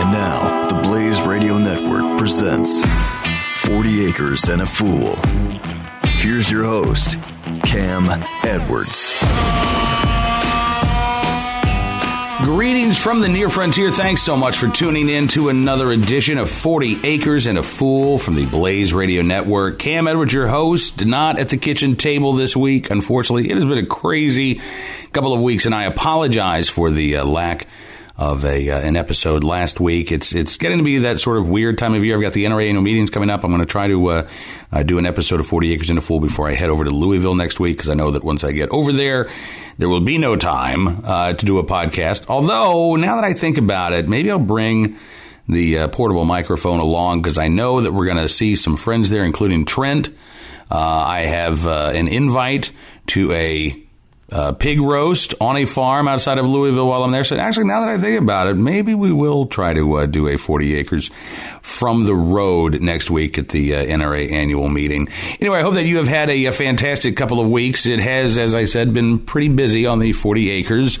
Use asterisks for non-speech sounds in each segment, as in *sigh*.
And now, the Blaze Radio Network presents 40 Acres and a Fool. Here's your host, Cam Edwards. Greetings from the near frontier. Thanks so much for tuning in to another edition of 40 Acres and a Fool from the Blaze Radio Network. Cam Edwards, your host, not at the kitchen table this week. Unfortunately, it has been a crazy couple of weeks, and I apologize for the uh, lack of a uh, an episode last week. It's it's getting to be that sort of weird time of year. I've got the NRA annual meetings coming up. I'm going to try to uh, uh, do an episode of 40 Acres and a Fool before I head over to Louisville next week because I know that once I get over there, there will be no time uh, to do a podcast. Although now that I think about it, maybe I'll bring the uh, portable microphone along because I know that we're going to see some friends there, including Trent. Uh, I have an invite to a uh, pig roast on a farm outside of Louisville while I'm there. So actually, now that I think about it, maybe we will try to uh, do a 40 acres from the road next week at the uh, NRA annual meeting. Anyway, I hope that you have had a, a, fantastic couple of weeks. It has, as I said, been pretty busy on the 40 acres.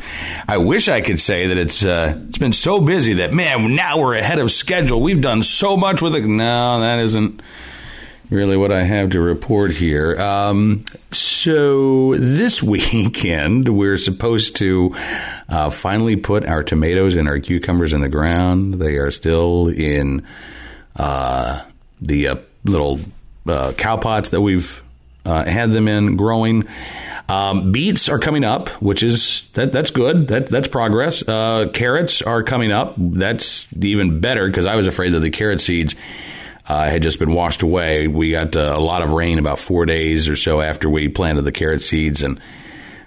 I wish I could say that it's uh, it's been so busy that man, now we're ahead of schedule. We've done so much with it. No, that isn't really what I have to report here. Um, so this *laughs* weekend, we're supposed to uh, finally put our tomatoes and our cucumbers in the ground. They are still in uh, the uh, little uh, cow pots that we've uh, had them in growing. Um, beets are coming up, which is that that's good. That that's progress. Uh, carrots are coming up. That's even better because I was afraid that the carrot seeds uh, had just been washed away. We got uh, a lot of rain about four days or so after we planted the carrot seeds, and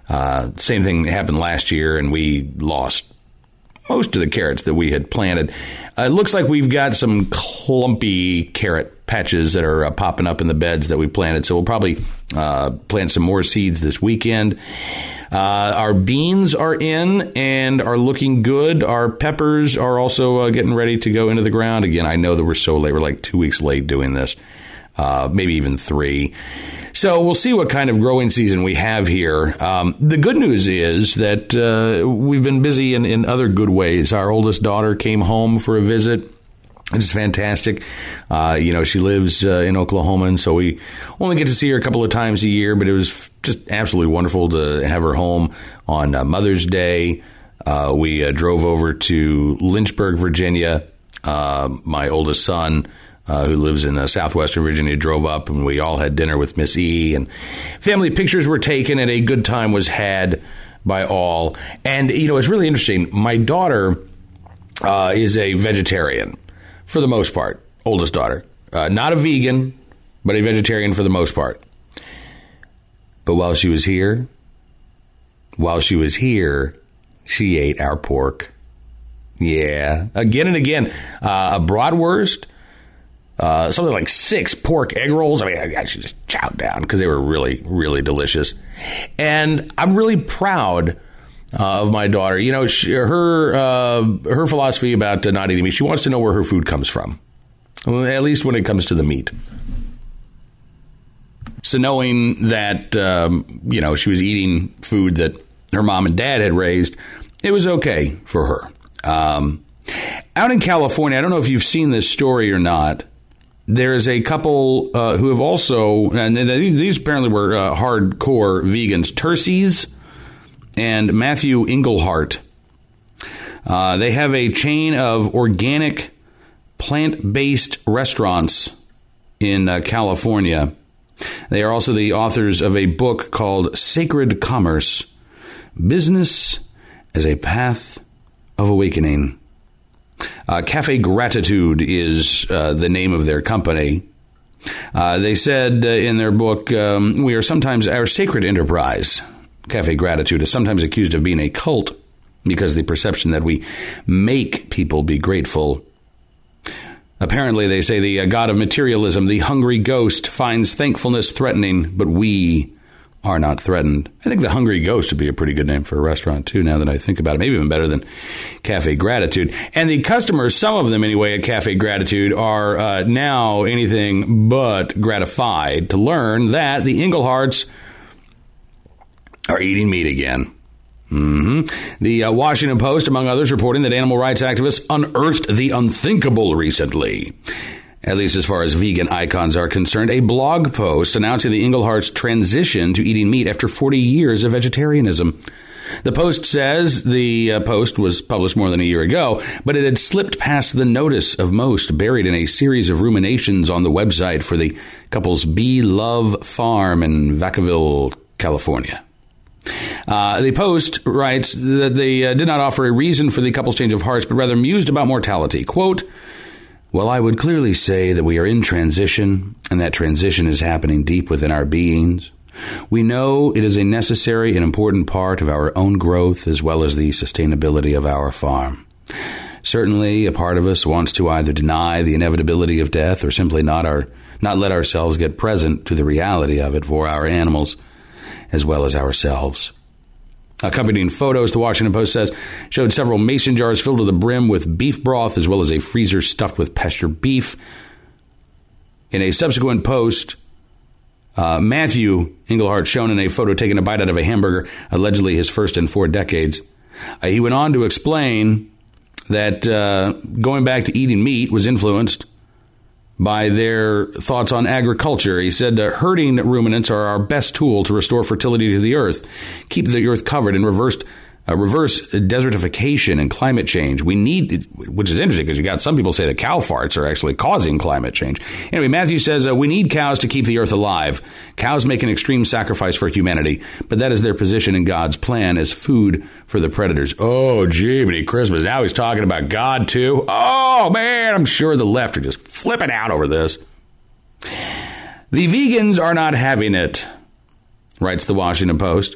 uh, same thing happened last year, and we lost most of the carrots that we had planted. Uh, it looks like we've got some clumpy carrot patches that are uh, popping up in the beds that we planted, so we'll probably uh, plant some more seeds this weekend. Uh, our beans are in and are looking good. Our peppers are also uh, getting ready to go into the ground. Again, I know that we're so late. We're like two weeks late doing this, uh, maybe even three. So we'll see what kind of growing season we have here. Um, the good news is that uh, we've been busy in, in other good ways. Our oldest daughter came home for a visit. It's fantastic. Uh, you know, she lives uh, in Oklahoma, and so we only get to see her a couple of times a year, but it was just absolutely wonderful to have her home on uh, Mother's Day. Uh, we uh, drove over to Lynchburg, Virginia. Uh, my oldest son, who lives in southwestern Virginia, drove up, and we all had dinner with Miss E. And family pictures were taken, and a good time was had by all. And, you know, it's really interesting. My daughter is a vegetarian for the most part. Oldest daughter, uh, not a vegan, but a vegetarian for the most part. But while she was here, while she was here, she ate our pork. Yeah, again and again. Uh, a bratwurst, uh, something like six pork egg rolls. I mean, I, I should just chow down because they were really, really delicious. And I'm really proud uh, of my daughter. You know, she, her uh, her philosophy about uh, not eating meat. She wants to know where her food comes from, at least when it comes to the meat. So knowing that um, you know she was eating food that her mom and dad had raised, it was okay for her. Um, out in California, I don't know if you've seen this story or not. There's a couple uh, who have also, and these, these apparently were uh, hardcore vegans. Terces and Matthew Engelhart. Uh, they have a chain of organic, plant based restaurants in uh, California. They are also the authors of a book called Sacred Commerce Business as a Path of Awakening. Uh, Cafe Gratitude is uh, the name of their company. Uh, they said uh, in their book, um, We are sometimes our sacred enterprise Cafe Gratitude is sometimes accused of being a cult because the perception that we make people be grateful. Apparently, they say the uh, god of materialism, the hungry ghost, finds thankfulness threatening, but we are not threatened. I think the Hungry Ghost would be a pretty good name for a restaurant too. Now that I think about it, maybe even better than Cafe Gratitude. And the customers, some of them anyway, at Cafe Gratitude are uh, now anything but gratified to learn that the Engelharts are eating meat again. Mm-hmm. The uh, Washington Post, among others, reporting that animal rights activists unearthed the unthinkable recently at least as far as vegan icons are concerned, a blog post announcing the Engelhart's transition to eating meat after 40 years of vegetarianism. The Post says the uh, post was published more than a year ago, but it had slipped past the notice of most, buried in a series of ruminations on the website for the couple's Be Love Farm in Vacaville, California. Uh, the Post writes that they uh, did not offer a reason for the couple's change of hearts, but rather mused about mortality. Quote, well, I would clearly say that we are in transition, and that transition is happening deep within our beings. We know it is a necessary and important part of our own growth as well as the sustainability of our farm. Certainly, a part of us wants to either deny the inevitability of death or simply not our not let ourselves get present to the reality of it for our animals as well as ourselves. Accompanying photos, the Washington Post says, showed several mason jars filled to the brim with beef broth, as well as a freezer stuffed with pasture beef. In a subsequent post, uh, Matthew Engelhart, shown in a photo taking a bite out of a hamburger, allegedly his first in four decades. Uh, he went on to explain that uh, going back to eating meat was influenced by their thoughts on agriculture. He said herding ruminants are our best tool to restore fertility to the earth, keep the earth covered, and reversed uh, reverse desertification and climate change. We need, which is interesting because you got some people say that cow farts are actually causing climate change. Anyway, Matthew says uh, we need cows to keep the earth alive. Cows make an extreme sacrifice for humanity, but that is their position in God's plan as food for the predators. Oh, gee, many Christmas. Now he's talking about God too. Oh man, I'm sure the left are just flipping out over this. The vegans are not having it, writes the Washington Post.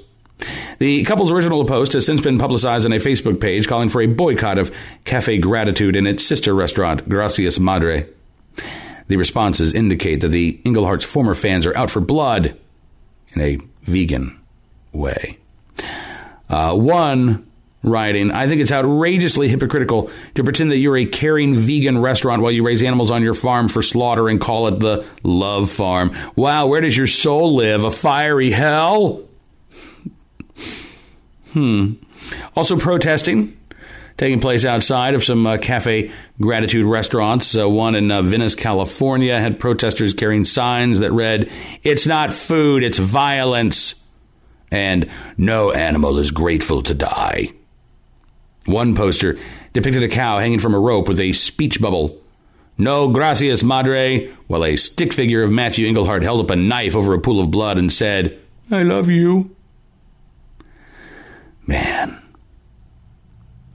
The couple's original post has since been publicized on a Facebook page calling for a boycott of Cafe Gratitude and its sister restaurant, Gracias Madre. The responses indicate that the Engelhart's former fans are out for blood in a vegan way. Uh, one writing, I think it's outrageously hypocritical to pretend that you're a caring vegan restaurant while you raise animals on your farm for slaughter and call it the Love Farm. Wow, where does your soul live? A fiery hell? Hmm. Also protesting taking place outside of some uh, Cafe Gratitude restaurants. Uh, one in uh, Venice, California, had protesters carrying signs that read, It's not food, it's violence. And no animal is grateful to die. One poster depicted a cow hanging from a rope with a speech bubble. No gracias, madre, while a stick figure of Matthew Engelhart held up a knife over a pool of blood and said, I love you. Man.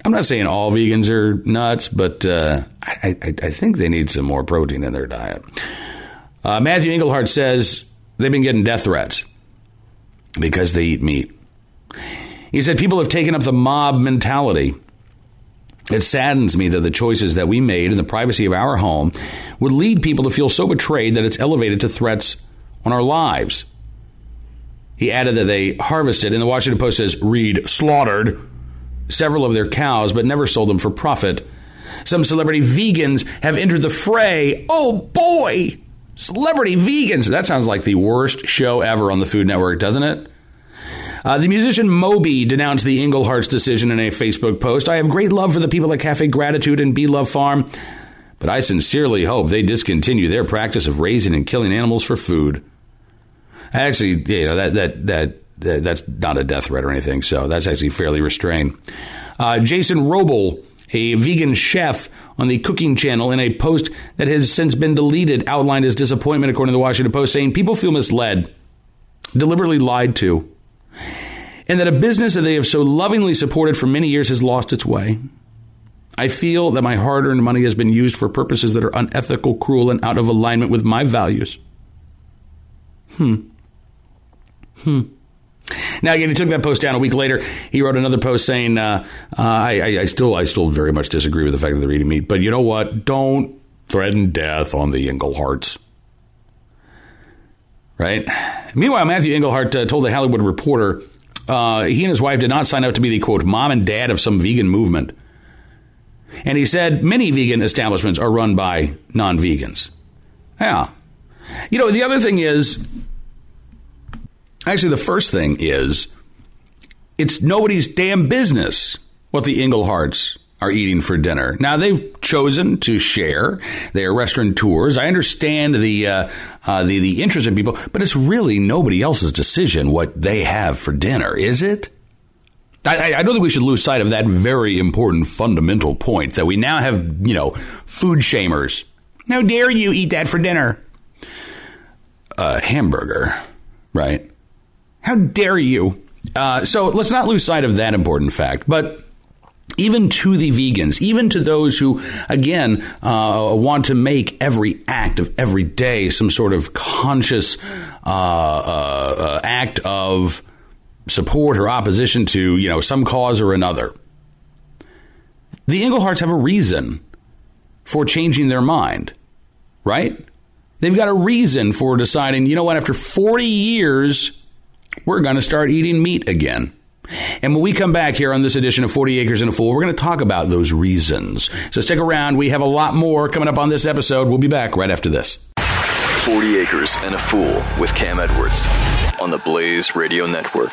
I'm not saying all vegans are nuts, but uh, I, I, I, think they need some more protein in their diet. Uh, Matthew Engelhart says they've been getting death threats because they eat meat. He said people have taken up the mob mentality. It saddens me that the choices that we made in the privacy of our home would lead people to feel so betrayed that it's elevated to threats on our lives. He added that they harvested, and the Washington Post says, Reed slaughtered several of their cows, but never sold them for profit. Some celebrity vegans have entered the fray. Oh boy! Celebrity vegans. That sounds like the worst show ever on the Food Network, doesn't it? Uh, the musician Moby denounced the Engelhart's decision in a Facebook post. I have great love for the people at Cafe Gratitude and Be Love Farm, but I sincerely hope they discontinue their practice of raising and killing animals for food. Actually, you know that that that. that's not a death threat or anything, so that's actually fairly restrained. Uh, Jason Wrobel, a vegan chef on the Cooking Channel, in a post that has since been deleted, outlined his disappointment, according to the Washington Post, saying people feel misled, deliberately lied to, and that a business that they have so lovingly supported for many years has lost its way. I feel that my hard earned money has been used for purposes that are unethical, cruel, and out of alignment with my values. Hmm. Hmm. Now again, he took that post down a week later. He wrote another post saying, uh, uh, I, I, still, I still very much disagree with the fact that they're eating meat, but you know what? Don't threaten death on the Engelharts." Right. Meanwhile, Matthew Engelhart uh, told the Hollywood Reporter uh, he and his wife did not sign up to be the quote mom and dad of some vegan movement. And he said many vegan establishments are run by non vegans. Yeah. You know, the other thing is actually, the first thing is it's nobody's damn business what the Engelharts are eating for dinner. Now they've chosen to share their restaurateurs. I understand the uh, uh, the the interest in people, but it's really nobody else's decision what they have for dinner, is it? I, I, don't think we should lose sight of that very important fundamental point that we now have, you know, food shamers. How dare you eat that for dinner? A hamburger, right? How dare you? Uh, so let's not lose sight of that important fact. But even to the vegans, even to those who, again, uh, want to make every act of every day some sort of conscious uh, uh, uh act of support or opposition to, you know, some cause or another. The Engelharts have a reason for changing their mind, right? They've got a reason for deciding, you know what, after 40 years, we're going to start eating meat again. And when we come back here on this edition of 40 Acres and a Fool, we're going to talk about those reasons. So stick around. We have a lot more coming up on this episode. We'll be back right after this. 40 Acres and a Fool with Cam Edwards on the Blaze Radio Network.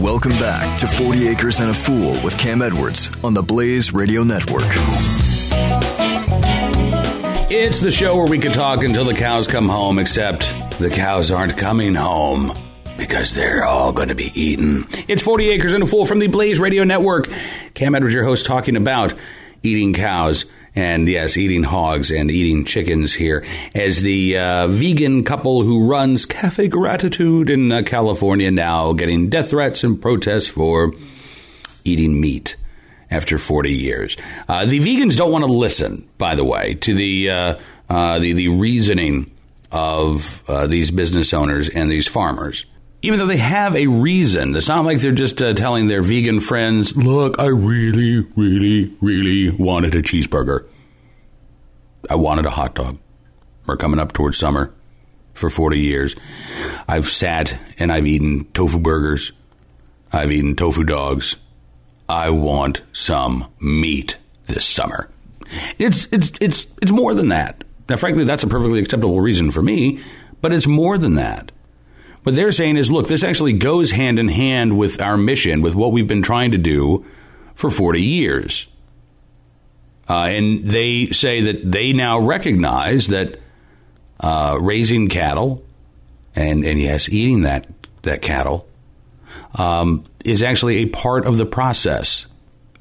Welcome back to 40 Acres and a Fool with Cam Edwards on the Blaze Radio Network. It's the show where we can talk until the cows come home, except the cows aren't coming home because they're all going to be eaten. It's 40 Acres and a Fool from the Blaze Radio Network. Cam Edwards, your host, talking about eating cows and yes, eating hogs and eating chickens here as the uh, vegan couple who runs Cafe Gratitude in uh, California now getting death threats and protests for eating meat after 40 years. Uh, the vegans don't want to listen, by the way, to the uh, uh, the, the reasoning of uh, these business owners and these farmers even though they have a reason. It's not like they're just uh, telling their vegan friends, look, I really, really, really wanted a cheeseburger. I wanted a hot dog. We're coming up towards summer for 40 years. I've sat and I've eaten tofu burgers. I've eaten tofu dogs. I want some meat this summer. It's it's it's it's more than that. Now frankly that's a perfectly acceptable reason for me, but it's more than that. What they're saying is, look, this actually goes hand in hand with our mission, with what we've been trying to do for 40 years. Uh, and they say that they now recognize that uh, raising cattle and, and yes, eating that, that cattle um, is actually a part of the process.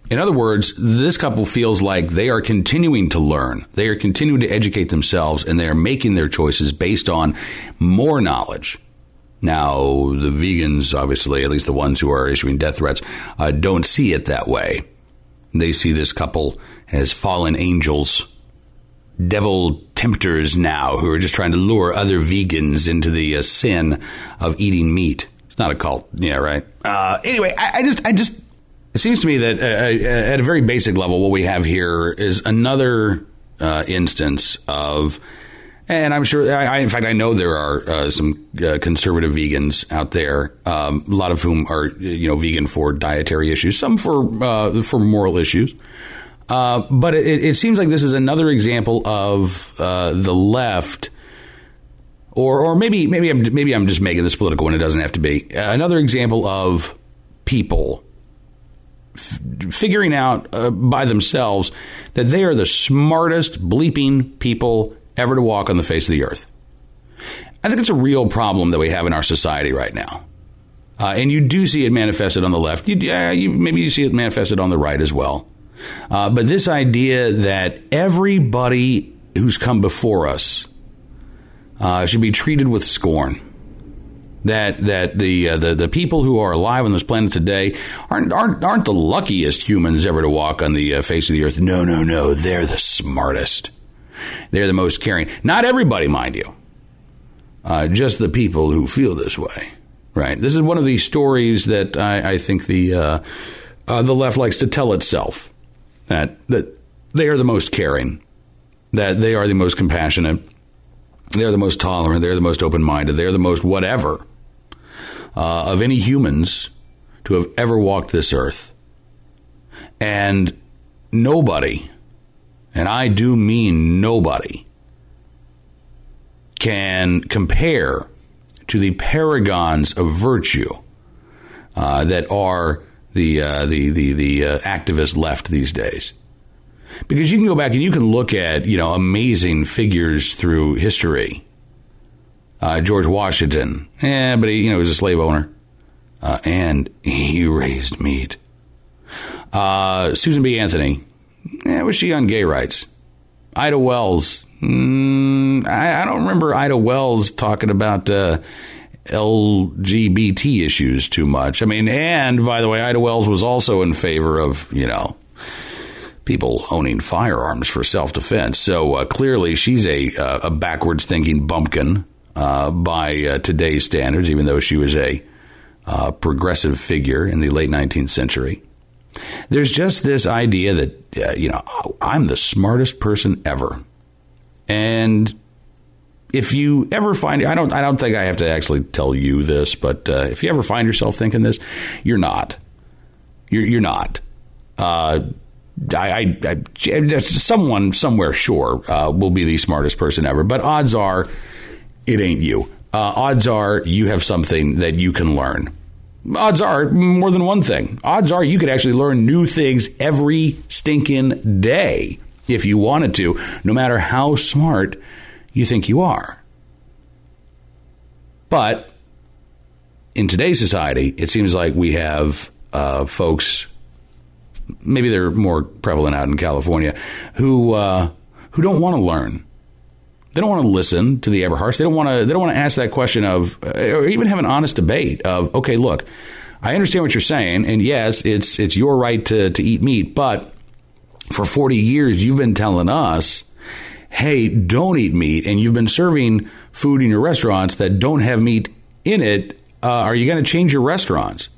In other words, this couple feels like they are continuing to learn. They are continuing to educate themselves and they are making their choices based on more knowledge now, the vegans, obviously, at least the ones who are issuing death threats, uh, don't see it that way. They see this couple as fallen angels, devil tempters now, who are just trying to lure other vegans into the uh, sin of eating meat. It's not a cult, yeah, right. Uh, anyway, I, I, just, I just, it seems to me that uh, uh, at a very basic level, what we have here is another uh, instance of and I'm sure, I, in fact, I know there are uh, some uh, conservative vegans out there, um, a lot of whom are, you know, vegan for dietary issues, some for uh, for moral issues. Uh, but it, it, seems like this is another example of uh, the left, or or maybe maybe I'm maybe I'm just making this political when it doesn't have to be. another example of people f- figuring out uh, by themselves that they are the smartest bleeping people ever to walk on the face of the earth. I think it's a real problem that we have in our society right now. Uh, and you do see it manifested on the left. You, you, maybe you see it manifested on the right as well. Uh, but this idea that everybody who's come before us uh, should be treated with scorn. That that the, uh, the the people who are alive on this planet today aren't aren't aren't the luckiest humans ever to walk on the uh, face of the earth. No, no, no. They're the smartest. They're the most caring. Not everybody, mind you. Uh, just the people who feel this way. Right. This is one of these stories that I, I think the uh, uh, the left likes to tell itself that that they are the most caring, that they are the most compassionate, they're the most tolerant, they're the most open minded, they're the most whatever uh, of any humans to have ever walked this earth. And nobody, and I do mean nobody, can compare to the paragons of virtue uh, that are the uh, the the the uh, activist left these days. Because you can go back and you can look at you know amazing figures through history. Uh, George Washington, yeah, but he you know was a slave owner, uh, and he *laughs* raised meat. Uh, Susan B. Anthony, yeah, was she on gay rights? Ida Wells, mm, I, I, don't remember Ida Wells talking about uh, LGBT issues too much. I mean, and by the way, Ida Wells was also in favor of, you know, people owning firearms for self defense. So uh, clearly, she's a, uh, a backwards thinking bumpkin uh, by uh, today's standards, even though she was a uh, progressive figure in the late 19th century. There's just this idea that, uh, you know, I'm the smartest person ever. And if you ever find I don't I don't think I have to actually tell you this, but uh, if you ever find yourself thinking this, you're not. You're you're not. Uh, I, I, I, someone somewhere sure uh, will be the smartest person ever, but odds are it ain't you. Uh, odds are you have something that you can learn. Odds are more than one thing. Odds are you could actually learn new things every stinking day if you wanted to, no matter how smart you think you are. But in today's society, it seems like we have uh, folks, maybe they're more prevalent out in California, who uh, who don't want to learn. They don't want to listen to the Eberhards. They don't want to. They don't want to ask that question of, or even have an honest debate of, okay, look, I understand what you're saying, and yes, it's it's your right to to eat meat, but for 40 years you've been telling us hey, don't eat meat, and you've been serving food in your restaurants that don't have meat in it, uh, are you going to change your restaurants?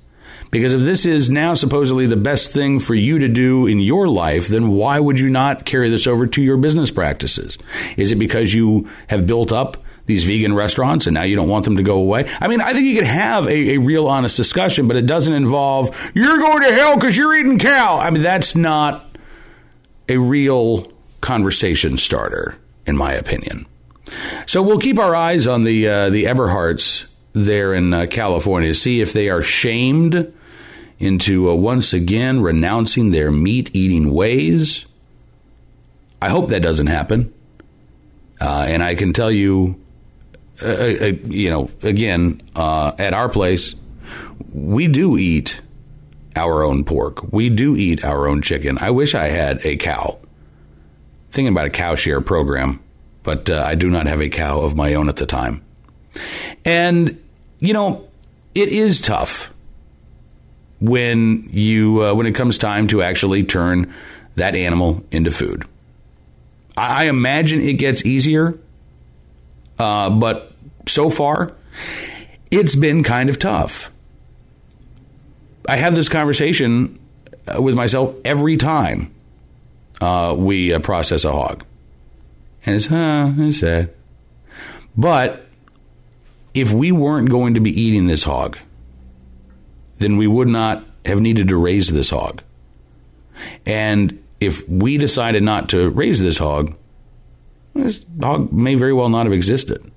Because if this is now supposedly the best thing for you to do in your life, then why would you not carry this over to your business practices? Is it because you have built up these vegan restaurants and now you don't want them to go away? I mean, I think you could have a, a real honest discussion, but it doesn't involve, you're going to hell because you're eating cow. I mean, that's not a real conversation starter, in my opinion. So we'll keep our eyes on the uh, the Eberhards there in uh, California see if they are shamed into uh, once again renouncing their meat eating ways. I hope that doesn't happen. Uh, and I can tell you, uh, uh, you know, again, at our place, we do eat our own pork. We do eat our own chicken. I wish I had a cow thinking about a cow share program, but uh, I do not have a cow of my own at the time. And, you know, it is tough when you uh, when it comes time to actually turn that animal into food. I, I imagine it gets easier, uh, but so far, it's been kind of tough. I have this conversation uh, with myself every time uh, we uh, process a hog. And it's, huh, it's sad. But if we weren't going to be eating this hog, then we would not have needed to raise this hog. And if we decided not to raise this hog, this hog may very well not have existed.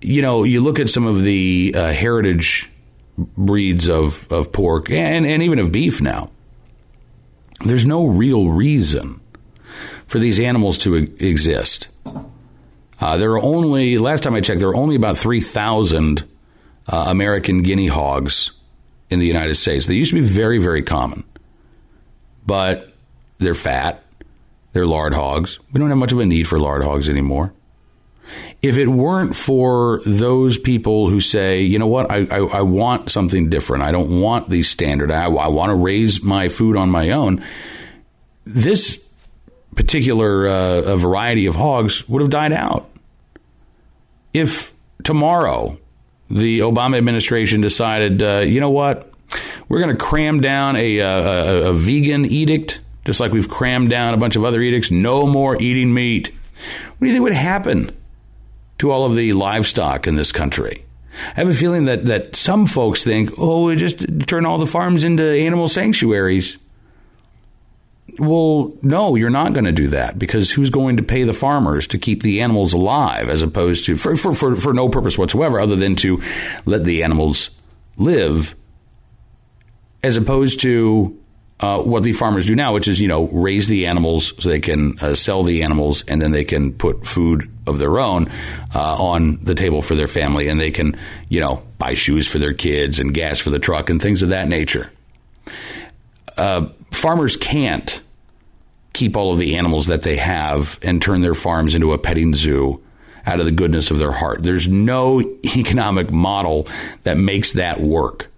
You know, you look at some of the uh, heritage breeds of, of pork and, and even of beef now. There's no real reason for these animals to exist. Uh, there are only, last time I checked, there are only about 3,000 uh, American guinea hogs in the United States. They used to be very, very common, but they're fat, they're lard hogs. We don't have much of a need for lard hogs anymore. If it weren't for those people who say, you know what, I, I, I want something different, I don't want these standard, I, I want to raise my food on my own, this particular uh, variety of hogs would have died out. If tomorrow the Obama administration decided, uh, you know what, we're going to cram down a, uh, a, a, vegan edict, just like we've crammed down a bunch of other edicts, no more eating meat. What do you think would happen to all of the livestock in this country? I have a feeling that, that some folks think, oh, we just turn all the farms into animal sanctuaries. Well, no, you're not going to do that because who's going to pay the farmers to keep the animals alive as opposed to, for, for, for, for no purpose whatsoever other than to let the animals live as opposed to uh, what the farmers do now, which is, you know, raise the animals so they can uh, sell the animals and then they can put food of their own uh, on the table for their family and they can, you know, buy shoes for their kids and gas for the truck and things of that nature. Uh, farmers can't keep all of the animals that they have and turn their farms into a petting zoo out of the goodness of their heart. There's no *laughs* economic model that makes that work.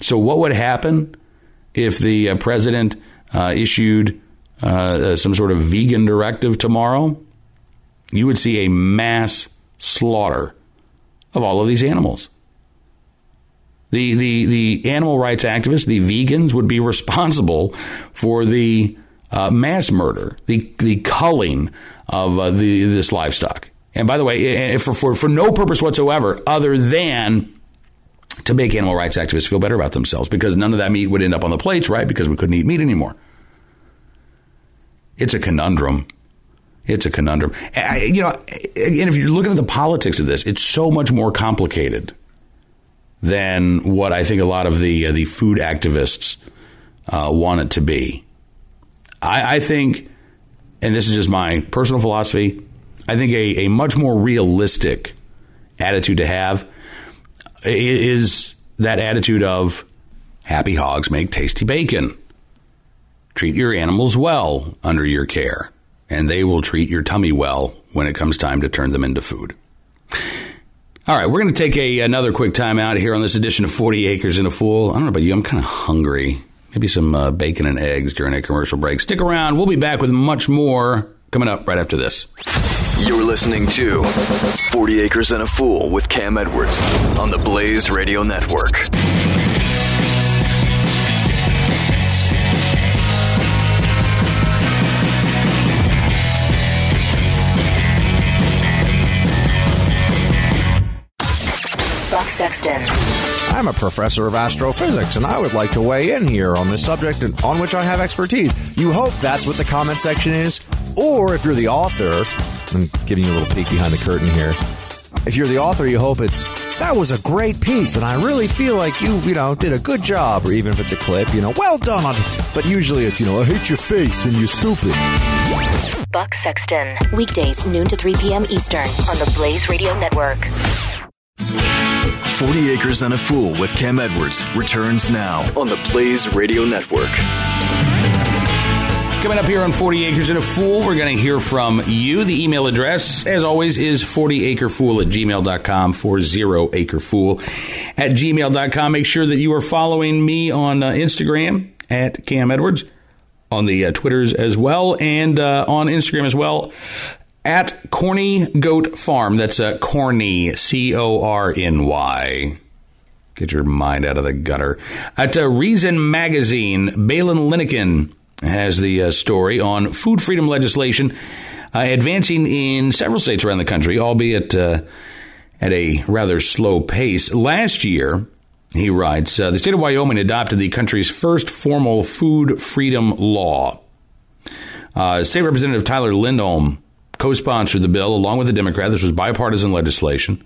So, what would happen if the uh, president uh, issued uh, some sort of vegan directive tomorrow? You would see a mass slaughter of all of these animals. The, the, the animal rights activists, the vegans, would be *laughs* responsible for the uh, mass murder, the, the culling of uh, the, this livestock. And by the way, for, for, for no purpose whatsoever other than to make animal rights activists feel better about themselves because none of that meat would end up on the plates, right? Because we couldn't eat meat anymore. It's a conundrum. It's a conundrum. I, you know, and if you're looking at the politics of this, it's so much more complicated than what I think a lot of the uh, the food activists uh, want it to be. I, I, think, and this is just my personal philosophy. I think a, a much more realistic attitude to have is that attitude of happy hogs make tasty bacon. Treat your animals well under your care, and they will treat your tummy well when it comes time to turn them into food. All right, we're going to take a, another quick time out here on this edition of 40 Acres and a Fool. I don't know about you, I'm kind of hungry. Maybe some uh, bacon and eggs during a commercial break. Stick around. We'll be back with much more coming up right after this. You're listening to 40 Acres and a Fool with Cam Edwards on the Blaze Radio Network. Sexton. I'm a professor of astrophysics, and I would like to weigh in here on this subject on which I have expertise. You hope that's what the comment section is, or if you're the author, I'm giving you a little peek behind the curtain here. If you're the author, you hope it's that was a great piece, and I really feel like you, you know, did a good job. Or even if it's a clip, you know, well done. But usually it's, you know, I hate your face and you're stupid. Buck Sexton, weekdays noon to 3 p.m. Eastern on the Blaze Radio Network. 40 Acres and a Fool with Cam Edwards returns now on the Blaze Radio Network. Coming up here on 40 Acres and a Fool, we're going to hear from you. The email address, as always, is 40acrefool at gmail.com, 40acrefool at gmail.com. Make sure that you are following me on uh, Instagram at Cam Edwards, on the uh, Twitters as well, and uh, on Instagram as well at Corny Goat Farm. That's a Corny, C O R N Y. Get your mind out of the gutter. At uh, Reason Magazine, Baylen Linnekin has the uh, story on food freedom legislation uh, advancing in several states around the country, albeit uh, at a rather slow pace. Last year, he writes, uh, the state of Wyoming adopted the country's first formal food freedom law. Uh, state Representative Tyler Lindholm co sponsored the bill along with the Democrat. This was bipartisan legislation.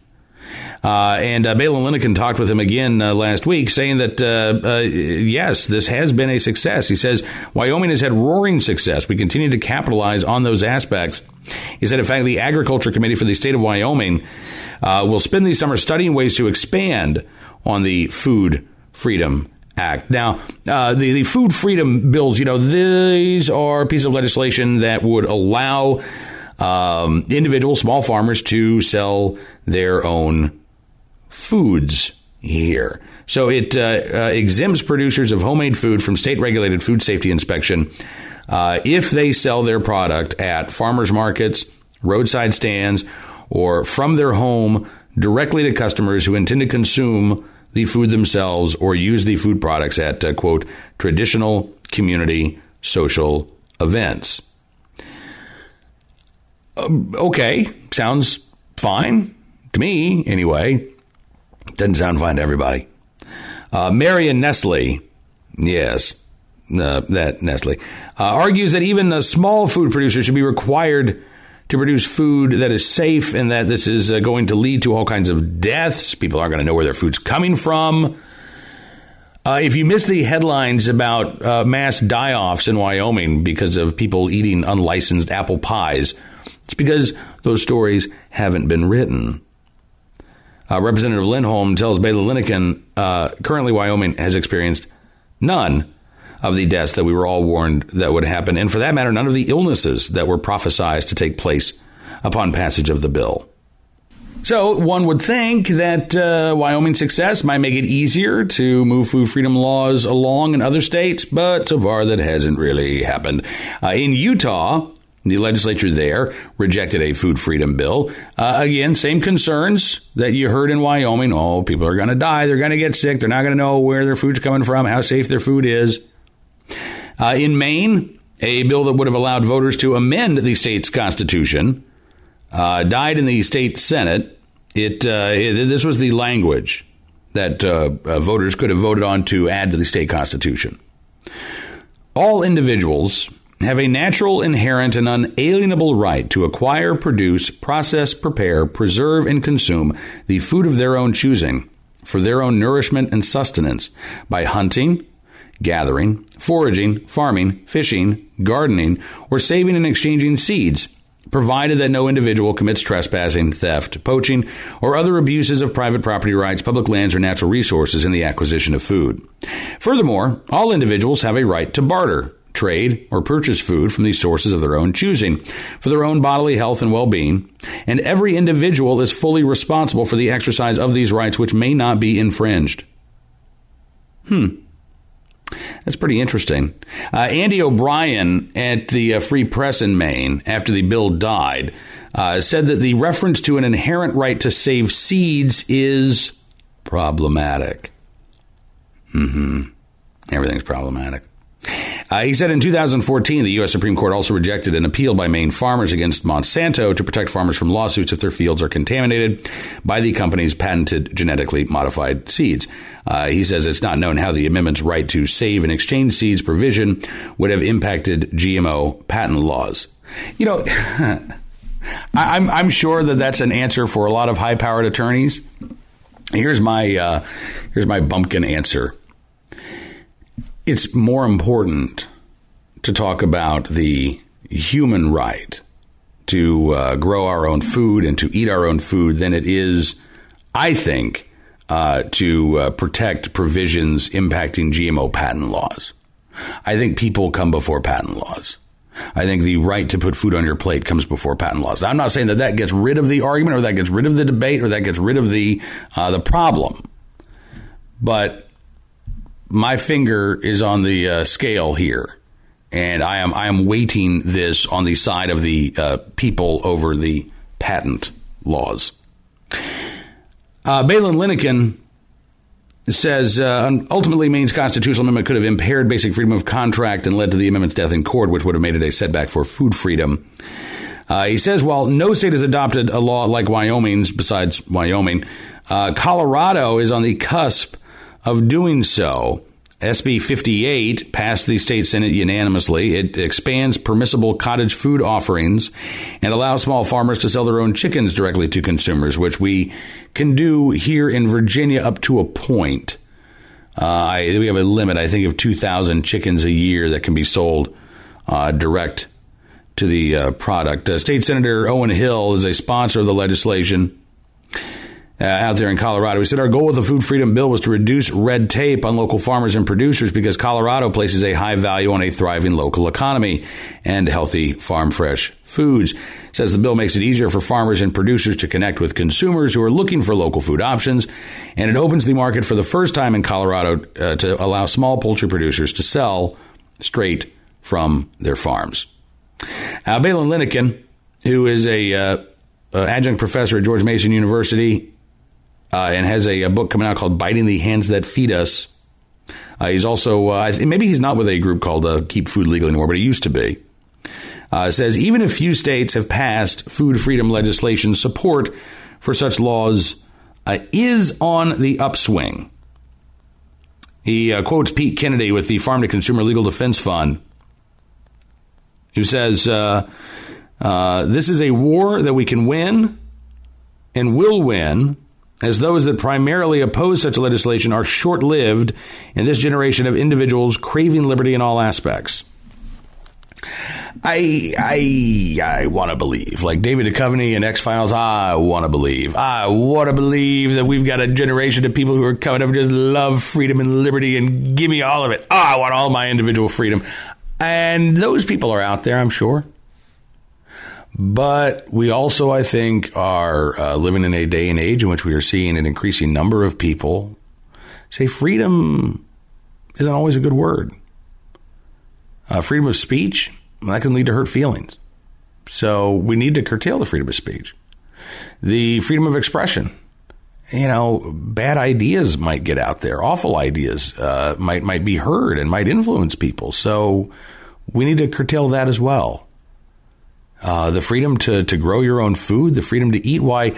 Uh, and uh, Linnekin talked with him again uh, last week, saying that uh, uh, yes, this has been a success. He says Wyoming has had roaring success. We continue to capitalize on those aspects. He said, in fact, the Agriculture Committee for the state of Wyoming uh, will spend the summer studying ways to expand on the Food Freedom Act. Now, uh, the, the food freedom bills, you know, these are a piece of legislation that would allow um, individual small farmers to sell their own foods here. So it uh, uh, exempts producers of homemade food from state regulated food safety inspection uh, if they sell their product at farmers markets, roadside stands, or from their home directly to customers who intend to consume the food themselves or use the food products at, uh, quote, traditional community social events. Um, okay, sounds fine to me, anyway. Doesn't sound fine to everybody. Uh, Marion Nestle, yes, uh, that Nestle, uh, argues that even a small food producer should be required to produce food that is safe and that this is uh, going to lead to all kinds of deaths. People aren't going to know where their food's coming from. Uh, if you miss the headlines about uh, mass die offs in Wyoming because of people eating unlicensed apple pies, it's because those stories haven't been written. Uh, Representative Lindholm tells Baylen Linnekin uh, currently Wyoming has experienced none of the deaths that we were all warned that would happen, and for that matter, none of the illnesses that were prophesied to take place upon passage of the bill. So one would think that uh, Wyoming's success might make it easier to move food freedom laws along in other states, but so far that hasn't really happened. Uh, in Utah, the legislature there rejected a food freedom bill. Uh, again, same concerns that you heard in Wyoming. Oh, people are going to die. They're going to get sick. They're not going to know where their food's coming from, how safe their food is. Uh, in Maine, a bill that would have allowed voters to amend the state's constitution uh, died in the state senate. It, uh, it, this was the language that uh, uh, voters could have voted on to add to the state constitution. All individuals have a natural, inherent, and unalienable right to acquire, produce, process, prepare, preserve, and consume the food of their own choosing for their own nourishment and sustenance by hunting, gathering, foraging, farming, fishing, gardening, or saving and exchanging seeds, provided that no individual commits trespassing, theft, poaching, or other abuses of private property rights, public lands, or natural resources in the acquisition of food. Furthermore, all individuals have a right to barter, trade, or purchase food from these sources of their own choosing for their own bodily health and well being, and every individual is fully responsible for the exercise of these rights which may not be infringed. Hmm. That's pretty interesting. Uh, Andy O'Brien at the uh, Free Press in Maine, after the bill died, uh, said that the reference to an inherent right to save seeds is problematic. Mm-hmm. Everything's problematic. Uh, he said in 2014, the U.S. Supreme Court also rejected an appeal by Maine farmers against Monsanto to protect farmers from lawsuits if their fields are contaminated by the company's patented genetically modified seeds. Uh, he says it's not known how the amendment's right to save and exchange seeds provision would have impacted GMO patent laws. You know, *laughs* I'm, I'm sure that that's an answer for a lot of high-powered attorneys. Here's my uh, here's my bumpkin answer it's more important to talk about the human right to uh, grow our own food and to eat our own food than it is, I think, uh, to uh, protect provisions impacting GMO patent laws. I think people come before patent laws. I think the right to put food on your plate comes before patent laws. Now, I'm not saying that that gets rid of the argument or that gets rid of the debate or that gets rid of the uh, the problem, but my finger is on the uh, scale here, and I am I am weighting this on the side of the uh, people over the patent laws. Uh, Baylen Linnekin says uh, ultimately Maine's constitutional amendment could have impaired basic freedom of contract and led to the amendment's death in court, which would have made it a setback for food freedom. Uh, he says while no state has adopted a law like Wyoming's, besides Wyoming, uh, Colorado is on the cusp of doing so. SB 58 passed the state Senate unanimously. It expands permissible cottage food offerings and allows small farmers to sell their own chickens directly to consumers, which we can do here in Virginia up to a point. Uh, we have a limit, I think, of 2,000 chickens a year that can be sold uh, direct to the uh, product. Uh, State Senator Owen Hill is a sponsor of the legislation uh, out there in Colorado. He said our goal with the Food Freedom Bill was to reduce red tape on local farmers and producers because Colorado places a high value on a thriving local economy and healthy farm fresh foods. Says the bill makes it easier for farmers and producers to connect with consumers who are looking for local food options, and it opens the market for the first time in Colorado uh, to allow small poultry producers to sell straight from their farms. Uh, Linnekin, who is a uh, adjunct professor at George Mason University, uh, and has a, a, book coming out called Biting the Hands That Feed Us. Uh, he's also, uh, maybe he's not with a group called uh, Keep Food Legal anymore, but he used to be. Uh, says even if few states have passed food freedom legislation, support for such laws uh, is on the upswing. He quotes Pete Kennedy with the Farm to Consumer Legal Defense Fund, who says, This is a war that we can win and will win as those that primarily oppose such legislation are short lived in this generation of individuals craving liberty in all aspects. I I I want to believe, like David Duchovny and X Files. I want to believe. I want to believe that we've got a generation of people who are coming up and just love freedom and liberty and give me all of it. Oh, I want all my individual freedom, and those people are out there. I'm sure. But we also, I think, are uh, living in a day and age in which we are seeing an increasing number of people say freedom isn't always a good word. Uh, freedom of speech, that can lead to hurt feelings. So we need to curtail the freedom of speech. The freedom of expression. You know, bad ideas might get out there. Awful ideas uh, might might be heard and might influence people. So we need to curtail that as well uh, the freedom to, to grow your own food, the freedom to eat. Why?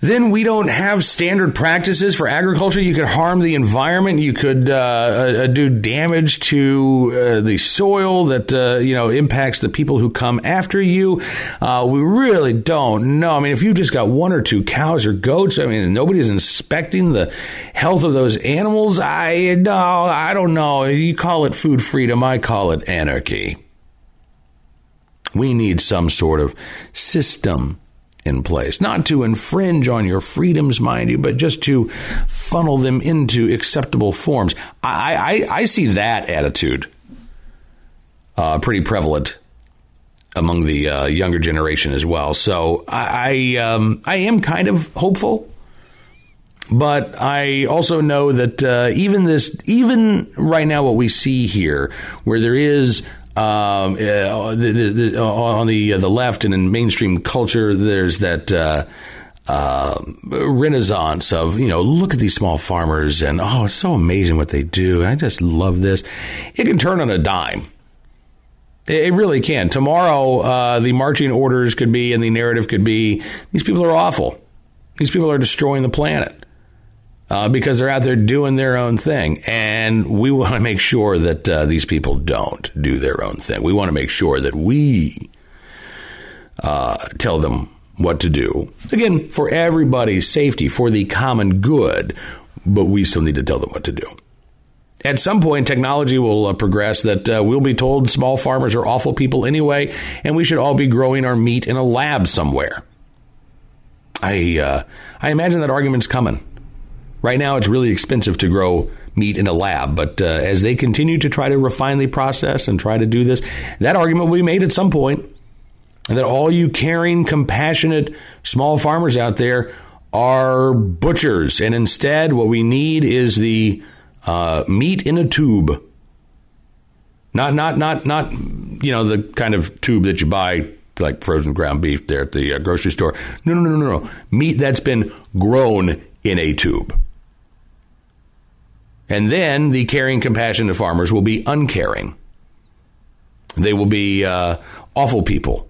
Then we don't have standard practices for agriculture. You could harm the environment. You could uh, uh, do damage to uh, the soil that uh, you know impacts the people who come after you. Uh, we really don't know. I mean, if you've just got one or two cows or goats, I mean, nobody's inspecting the health of those animals. I no, I don't know. You call it food freedom. I call it anarchy. We need some sort of system in place, not to infringe on your freedoms, mind you, but just to funnel them into acceptable forms. I, I, I see that attitude uh, pretty prevalent among the uh, younger generation as well. So I, I, um, I am kind of hopeful. But I also know that uh, even this, even right now, what we see here, where there is um, uh, the, the, the, uh, on the uh, the left and in mainstream culture, there's that uh, uh, renaissance of you know look at these small farmers and oh it's so amazing what they do. I just love this. It can turn on a dime. It really can. Tomorrow, uh, the marching orders could be and the narrative could be these people are awful. These people are destroying the planet uh, because they're out there doing their own thing. And we *laughs* want to make sure that uh, these people don't do their own thing. We want to make sure that we uh, tell them what to do. Again, for everybody's safety, for the common good, but we still need to tell them what to do. At some point, technology will uh, progress that uh, we'll be told small farmers are awful people anyway, and we should all be growing our meat in a lab somewhere. I uh, I imagine that argument's coming. Right now, it's really expensive to grow meat in a lab, but uh, as they continue to try to refine the process and try to do this, that argument will be made at some point. That all you caring, compassionate small farmers out there are butchers. And instead, what we need is the uh, meat in a tube. Not, not, not, not, you know, the kind of tube that you buy like frozen ground beef there at the uh, grocery store. No, no, no, no, no. Meat that's been grown in a tube. And then the caring, compassion compassionate farmers will be uncaring. They will be uh, awful people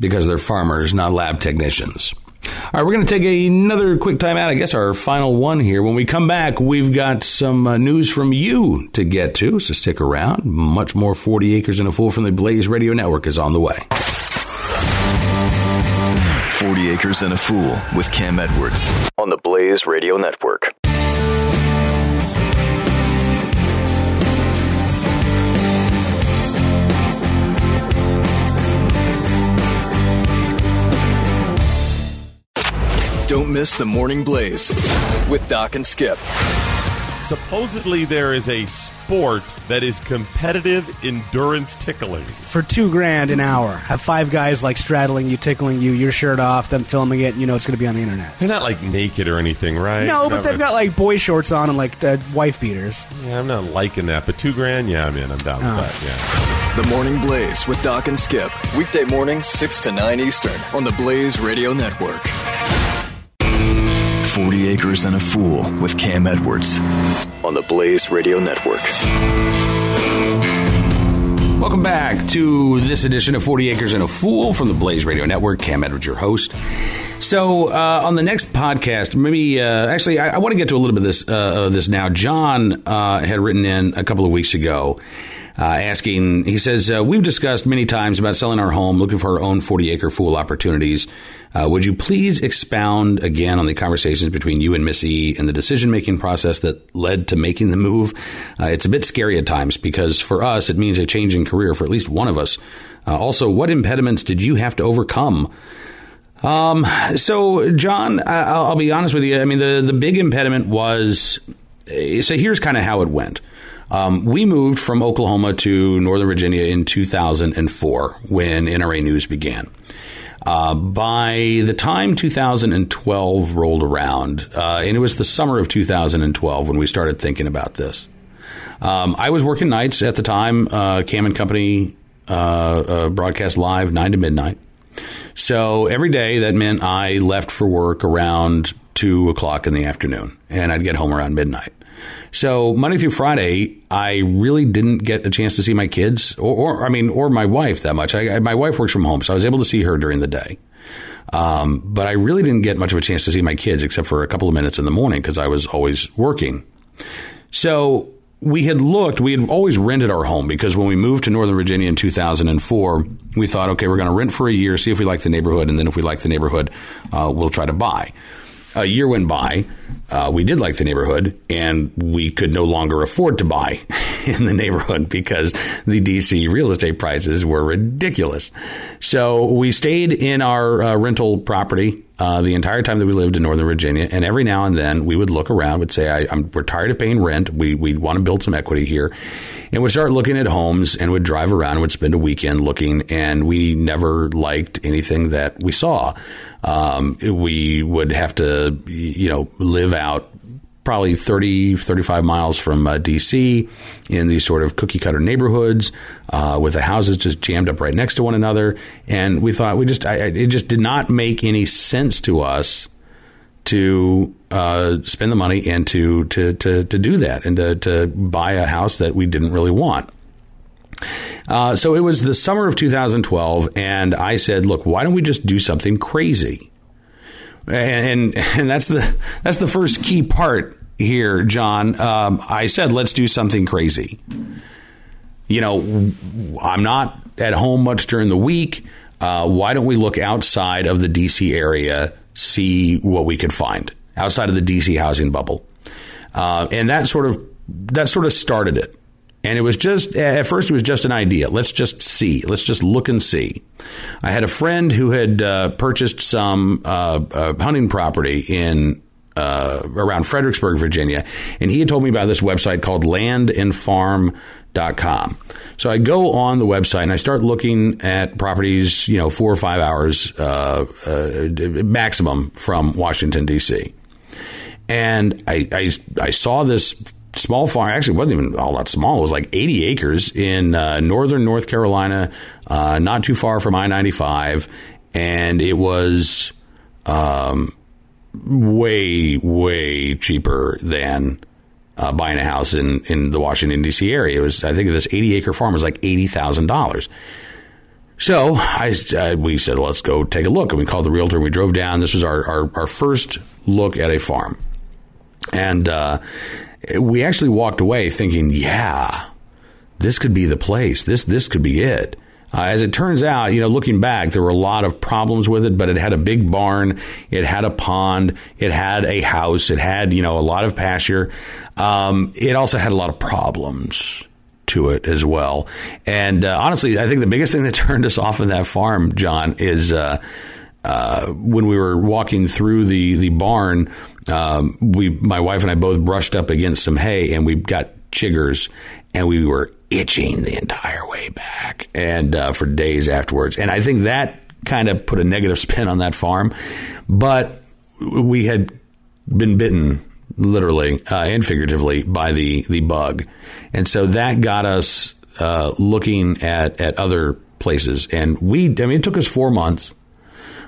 because they're farmers, not lab technicians. All right, we're going to take another quick time out. I guess our final one here. When we come back, we've got some uh, news from you to get to, so stick around. Much more 40 Acres and a Fool from the Blaze Radio Network is on the way. 40 Acres and a Fool with Cam Edwards on the Blaze Radio Network. Don't miss the Morning Blaze with Doc and Skip. Supposedly, there is a sport that is competitive endurance tickling. for two grand an hour. Have five guys like straddling you, tickling you, your shirt off, them filming it. You know it's going to be on the internet. They're not like naked or anything, right? No, but they've got like boy shorts on and like uh, wife beaters. Yeah, I'm not liking that, but two grand, yeah, I'm in. I'm down Oh. with that. Yeah. The Morning Blaze with Doc and Skip. Weekday morning, 6 to 9 Eastern on the Blaze Radio Network. 40 Acres and a Fool with Cam Edwards on the Blaze Radio Network. Welcome back to this edition of 40 Acres and a Fool from the Blaze Radio Network. Cam Edwards, your host. So, uh, on the next podcast, maybe uh, actually, I, I want to get to a little bit of this, uh, of this now. John uh, had written in a couple of weeks ago. Uh, asking, he says, uh, We've discussed many times about selling our home, looking for our own 40 acre fool opportunities. Uh, would you please expound again on the conversations between you and Missy and the decision making process that led to making the move? Uh, it's a bit scary at times because for us, it means a change in career for at least one of us. Uh, also, what impediments did you have to overcome? Um, so, John, I'll, I'll be honest with you. I mean, the, the big impediment was eh, so here's kind of how it went. Um, we moved from Oklahoma to Northern Virginia in 2004 when NRA News began. Uh, by the time 2012 rolled around, uh, and it was the summer of 2012 when we started thinking about this. Um, I was working nights at the time. Uh, Cam and Company uh, uh, broadcast live nine to midnight. So every day that meant I left for work around two o'clock in the afternoon, and I'd get home around midnight. So Monday through Friday, I really didn't get a chance to see my kids, or, or I mean, or my wife that much. I, I- my wife works from home, so I was able to see her during the day. Um, but I really didn't get much of a chance to see my kids except for a couple of minutes in the morning because I was always working. So we had looked, we had always rented our home because when we moved to Northern Virginia in 2004, we thought, okay, we're going to rent for a year, see if we like the neighborhood, and then if we like the neighborhood, uh, we'll try to buy. A year went by. Uh, we did like the neighborhood, and we could no longer afford to buy *laughs* in the neighborhood because the DC real estate prices were ridiculous. So we stayed in our uh, rental property uh, the entire time that we lived in Northern Virginia, and every now and then we would look around, would say, I, I'm, "We're tired of paying rent. We we want to build some equity here," and we'd start looking at homes and would drive around and would spend a weekend looking, and we never liked anything that we saw. Um, we would have to, you know, live out probably 30, 35 miles from uh, D.C. in these sort of cookie cutter neighborhoods uh, with the houses just jammed up right next to one another. And we thought we just, I, it just did not make any sense to us to uh, spend the money and to, to, to, to do that and to, to buy a house that we didn't really want. Uh, so it was the summer of 2012, and I said, "Look, why don't we just do something crazy?" And and, and that's the that's the first key part here, John. Um, I said, "Let's do something crazy." You know, I'm not at home much during the week. Uh, why don't we look outside of the DC area, see what we could find outside of the DC housing bubble? Uh, and that sort of that sort of started it. And it was just at first it was just an idea. Let's just see. Let's just look and see. I had a friend who had uh, purchased some uh, uh, hunting property in uh, around Fredericksburg, Virginia, and he had told me about this website called landandfarm.com. So I go on the website and I start looking at properties, you know, four or five hours uh, uh, maximum from Washington D.C. And I, I I saw this small farm. Actually, it wasn't even all that small. It was like 80 acres in uh, northern North Carolina, uh, not too far from I 95, and it was um, way way cheaper than. Uh, buying a house in, in the Washington D.C. area, it was I think this eighty acre farm was like eighty thousand dollars. So I, uh, we said, let's go take a look. And we called the realtor and we drove down. This was our, our, our first look at a farm. And uh, we actually walked away thinking, yeah, this could be the place. This, this could be it. Uh, as it turns out, you know, looking back, there were a lot of problems with it, but it had a big barn, it had a pond, it had a house, it had, you know, a lot of pasture. Um, it also had a lot of problems to it as well. And uh, honestly, I think the biggest thing that *laughs* turned us off of that farm, John, is uh, uh, when we were walking through the the barn. Um, we, my wife and I, both brushed up against some hay, and we got chiggers, and we were itching the entire way back, and uh, for days afterwards. And I think that kind of put a negative *laughs* spin on that farm, but we had been bitten literally uh, and figuratively by the the bug, and so that got us uh, looking at at other places. And we, I mean, it took us four months.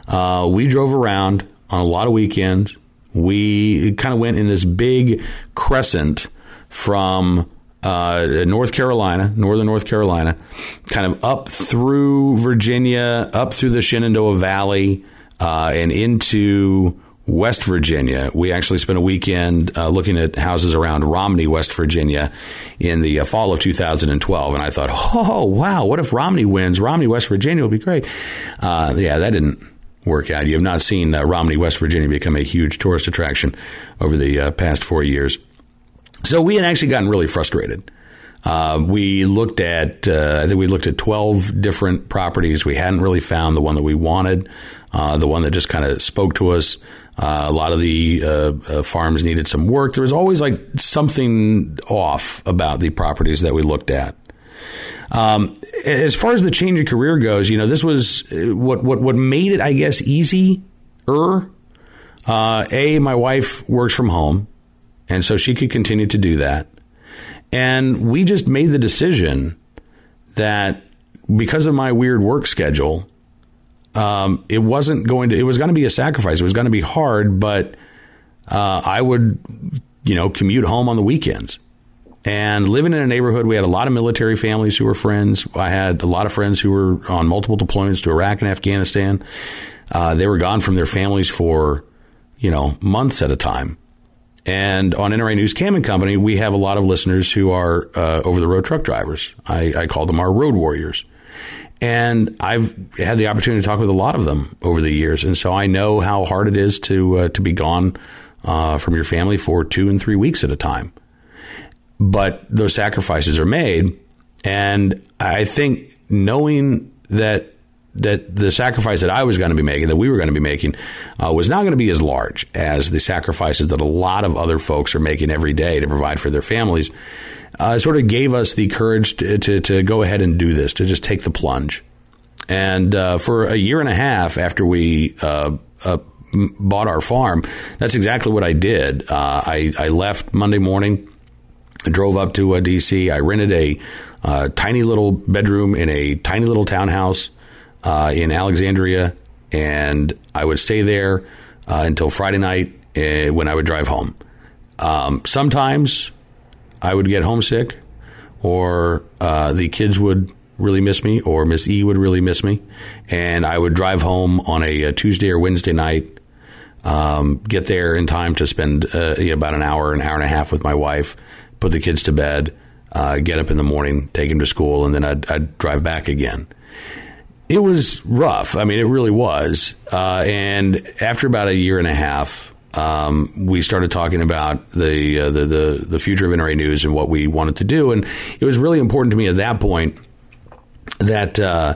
Uh, we drove around on a lot of weekends. We kind of went in this big crescent from uh, North Carolina, northern North Carolina, kind of up through Virginia, up through the Shenandoah Valley, uh, and into West Virginia. We actually spent a weekend uh, looking at houses around Romney, West Virginia, in the uh, fall of 2012. And I thought, oh, wow, what if Romney wins? Romney, West Virginia would be great. Uh, yeah, that didn't work out. You have not seen uh, Romney, West Virginia become a huge tourist attraction over the uh, past four years. So we had actually gotten really frustrated. Uh, we looked at, uh, I think we looked at 12 different properties. We hadn't really found the one that we wanted, uh, the one that just kind of spoke to us. Uh, a lot of the uh, uh, farms needed some work. There was always like something off about the properties that we looked at. Um, as far as the change of career goes, you know, this was what what what made it, I guess, easier. a, my wife works from home, and so she could continue to do that. And we just made the decision that because of my weird work schedule, um, it wasn't going to, it was going to be a sacrifice. It was going to be hard, but uh, I would, you know, commute home on the weekends. And living in a neighborhood, we had a lot of military families who were friends. I had a lot of friends who were on multiple deployments to Iraq and Afghanistan. Uh, they were gone from their families for, you know, months at a time. And on NRA News Cam and Company, we have a lot of listeners who are uh, over the road truck drivers. I, I call them our road warriors. And I've had the opportunity to talk with a lot of them over the years, and so I know how hard it is to uh, to be gone uh, from your family for two and three weeks at a time. But those sacrifices are made, and I think knowing that that the sacrifice that I was going to be making, that we were going to be making, uh, was not going to be as large as the sacrifices that a lot of other folks are making every day to provide for their families. Uh, sort of gave us the courage to, to, to, go ahead and do this, to just take the plunge. And uh, for a year and a half after we uh, uh, bought our farm, that's exactly what I did. Uh, I, I left Monday morning, drove up to D.C. I rented a tiny little bedroom in a tiny little townhouse uh, in Alexandria, and I would stay there uh, until Friday night uh, when I would drive home. Um, sometimes I would get homesick, or uh, the kids would really miss me, or Miss E would really miss me, and I would drive home on a, a Tuesday or Wednesday night. Um, get there in time to spend uh, about an hour, an hour and a half with my wife, put the kids to bed, uh, get up in the morning, take them to school, and then I'd, I'd drive back again it was rough. I mean, it really was. Uh, and after about a year and a half, um, we started talking about the, uh, the, the the future of NRA News and what we wanted to do, and it was really important to me at that point that. Uh,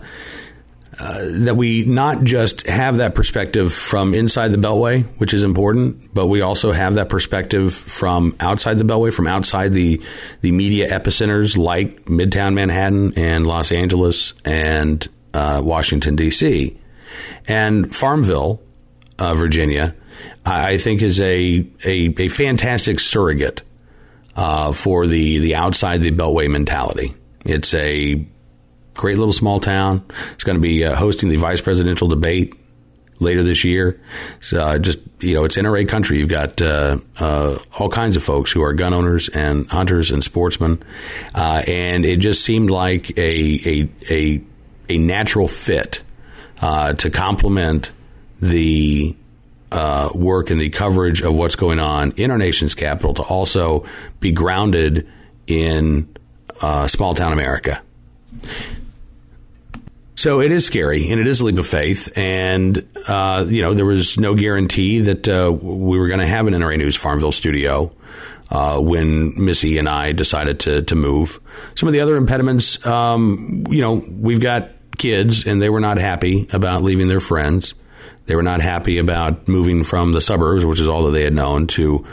uh, that we not just have that perspective from inside the Beltway, which is important, but we also have that perspective from outside the Beltway, from outside the the media epicenters like Midtown Manhattan and Los Angeles and uh, Washington, D.C. And Farmville, uh, Virginia, I think is a, a, a fantastic surrogate uh, for the, the outside the Beltway mentality. It's a great little small town. It's going to be uh, hosting the vice presidential debate later this year. So, uh, just you know, it's NRA country. You've got uh, uh, all kinds of folks who are gun owners and hunters and sportsmen, uh, and it just seemed like a a a a natural fit uh, to complement the uh, work and the coverage of what's going on in our nation's capital to also be grounded in uh, small town America. So it is scary, and it is a leap of faith. And uh, you know, there was no guarantee that uh, we were going to have an NRA News Farmville studio uh, when Missy and I decided to to move. Some of the other impediments, um, you know, we've got kids, and they were not happy about leaving their friends. They were not happy about moving from the suburbs, which is all that they had known, to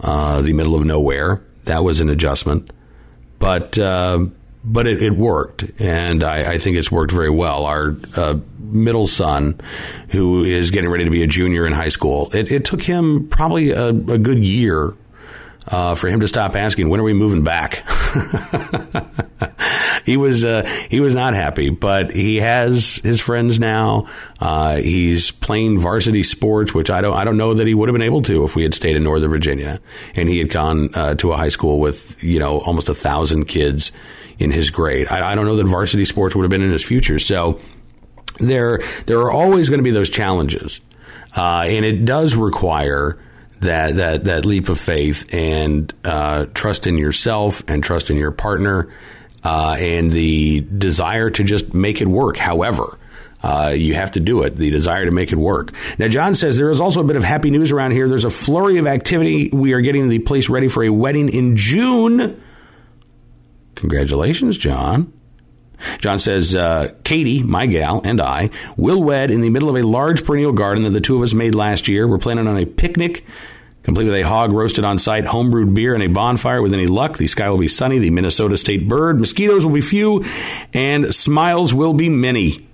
uh, the middle of nowhere. That was an adjustment, but uh, but it, it, worked, and I, I, think it's worked very well. Our uh, middle son, who is getting ready to be a junior in high school, it, it took him probably a, a good year uh, for him to stop asking, "When are we moving back?" *laughs* he was uh, he was not happy, but he has his friends now. Uh, he's playing varsity sports, which I don't I don't know that he would have been able to if we had stayed in Northern Virginia and he had gone uh, to a high school with you know almost a thousand kids in his grade. I, I don't know that varsity sports would have been in his future. So there there are always going to be those challenges, uh, and it does require that that that leap of faith and uh, trust in yourself and trust in your partner uh, and the desire to just make it work. However. Uh, you have to do it. The desire to make it work. Now, John says there is also a bit of happy news around here. There's a flurry of activity. We are getting the place ready for a wedding in June. Congratulations, John. John says, uh, Katie, my gal, and I will wed in the middle of a large perennial garden that the two of us made last year. We're planning on a picnic, complete with a hog roasted on site, homebrewed beer, and a bonfire. With any luck, the sky will be sunny, the Minnesota state bird, mosquitoes will be few, and smiles will be many.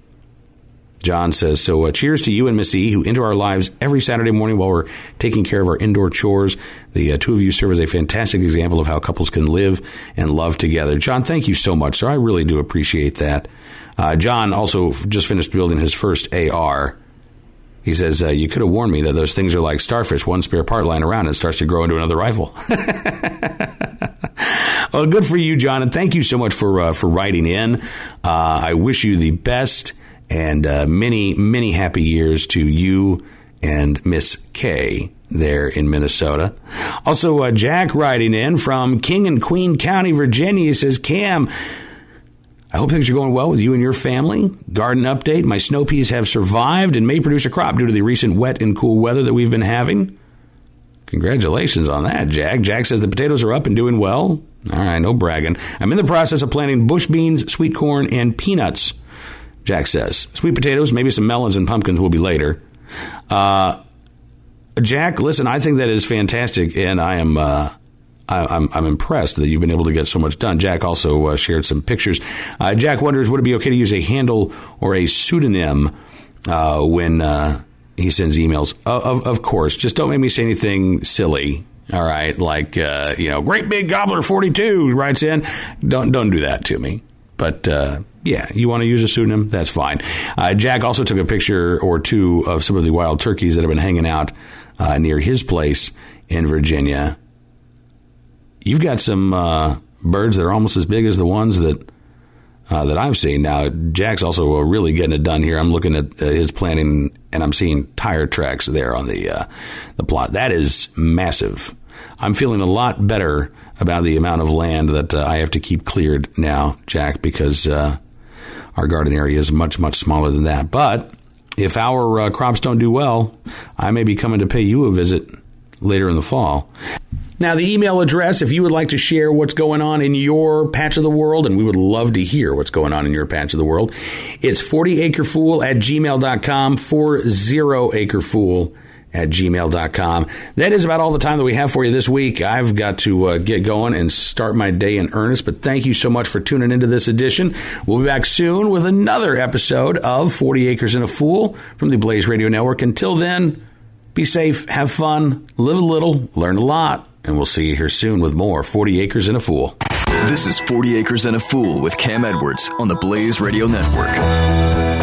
John says, so uh, cheers to you and Miss E, who enter our lives every Saturday morning while we're taking care of our indoor chores. The uh, two of you serve as a fantastic example of how couples can live and love together. John, thank you so much, sir. I really do appreciate that. Uh, John also just finished building his first AR. He says, uh, You could have warned me that those things are like starfish, one spare part lying around and starts to grow into another rifle. *laughs* well, good for you, John, and thank you so much for, uh, for writing in. Uh, I wish you the best and uh, many, many happy years to you and Miss K there in Minnesota. Also, uh, Jack writing in from King and Queen County, Virginia says, Cam, I hope things are going well with you and your family. Garden update My snow peas have survived and may produce a crop due to the recent wet and cool weather that we've been having. Congratulations on that, Jack. Jack says the potatoes are up and doing well. All right, no bragging. I'm in the process of planting bush beans, sweet corn, and peanuts. Jack says. Sweet potatoes, maybe some melons and pumpkins will be later. Uh, Jack, listen, I think that is fantastic, and I am. Uh, I, am I'm, I'm impressed that you've been able to get so much done. Jack also uh, shared some pictures. Uh, Jack wonders would it be okay to use a handle or a pseudonym uh, when uh, he sends emails? Of, of course, just don't make me say anything silly. All right, like you know, great big gobbler forty two writes in. Don't don't do that to me. But yeah, you want to use a pseudonym? That's fine. Uh, Jack also took a picture or two of some of the wild turkeys that have been hanging out uh, near his place in Virginia. You've got some uh, birds that are almost as big as the ones that uh, that I've seen. Now, Jack's also really getting it done here. I'm looking at uh, his planting, and I'm seeing tire tracks there on the uh, the plot. That is massive. I'm feeling a lot better about the amount of land that I have to keep cleared now, Jack, because our garden area is much, much smaller than that. But if our uh, crops don't do well, I may be coming to pay you a visit later in the fall. Now, the email address, if you would like to share what's going on in your patch of the world, and we would love to hear what's going on in your patch of the world, it's 40acrefool at gmail.com, 40acrefool at gmail.com. That is about all the time that we have for you this week. I've got to uh, get going and start my day in earnest, but thank you so much for tuning into this edition. We'll be back soon with another episode of 40 Acres and a Fool from the Blaze Radio Network. Until then, be safe, have fun, live a little, learn a lot, and we'll see you here soon with more 40 Acres and a Fool. This is 40 Acres and a Fool with Cam Edwards on the Blaze Radio Network.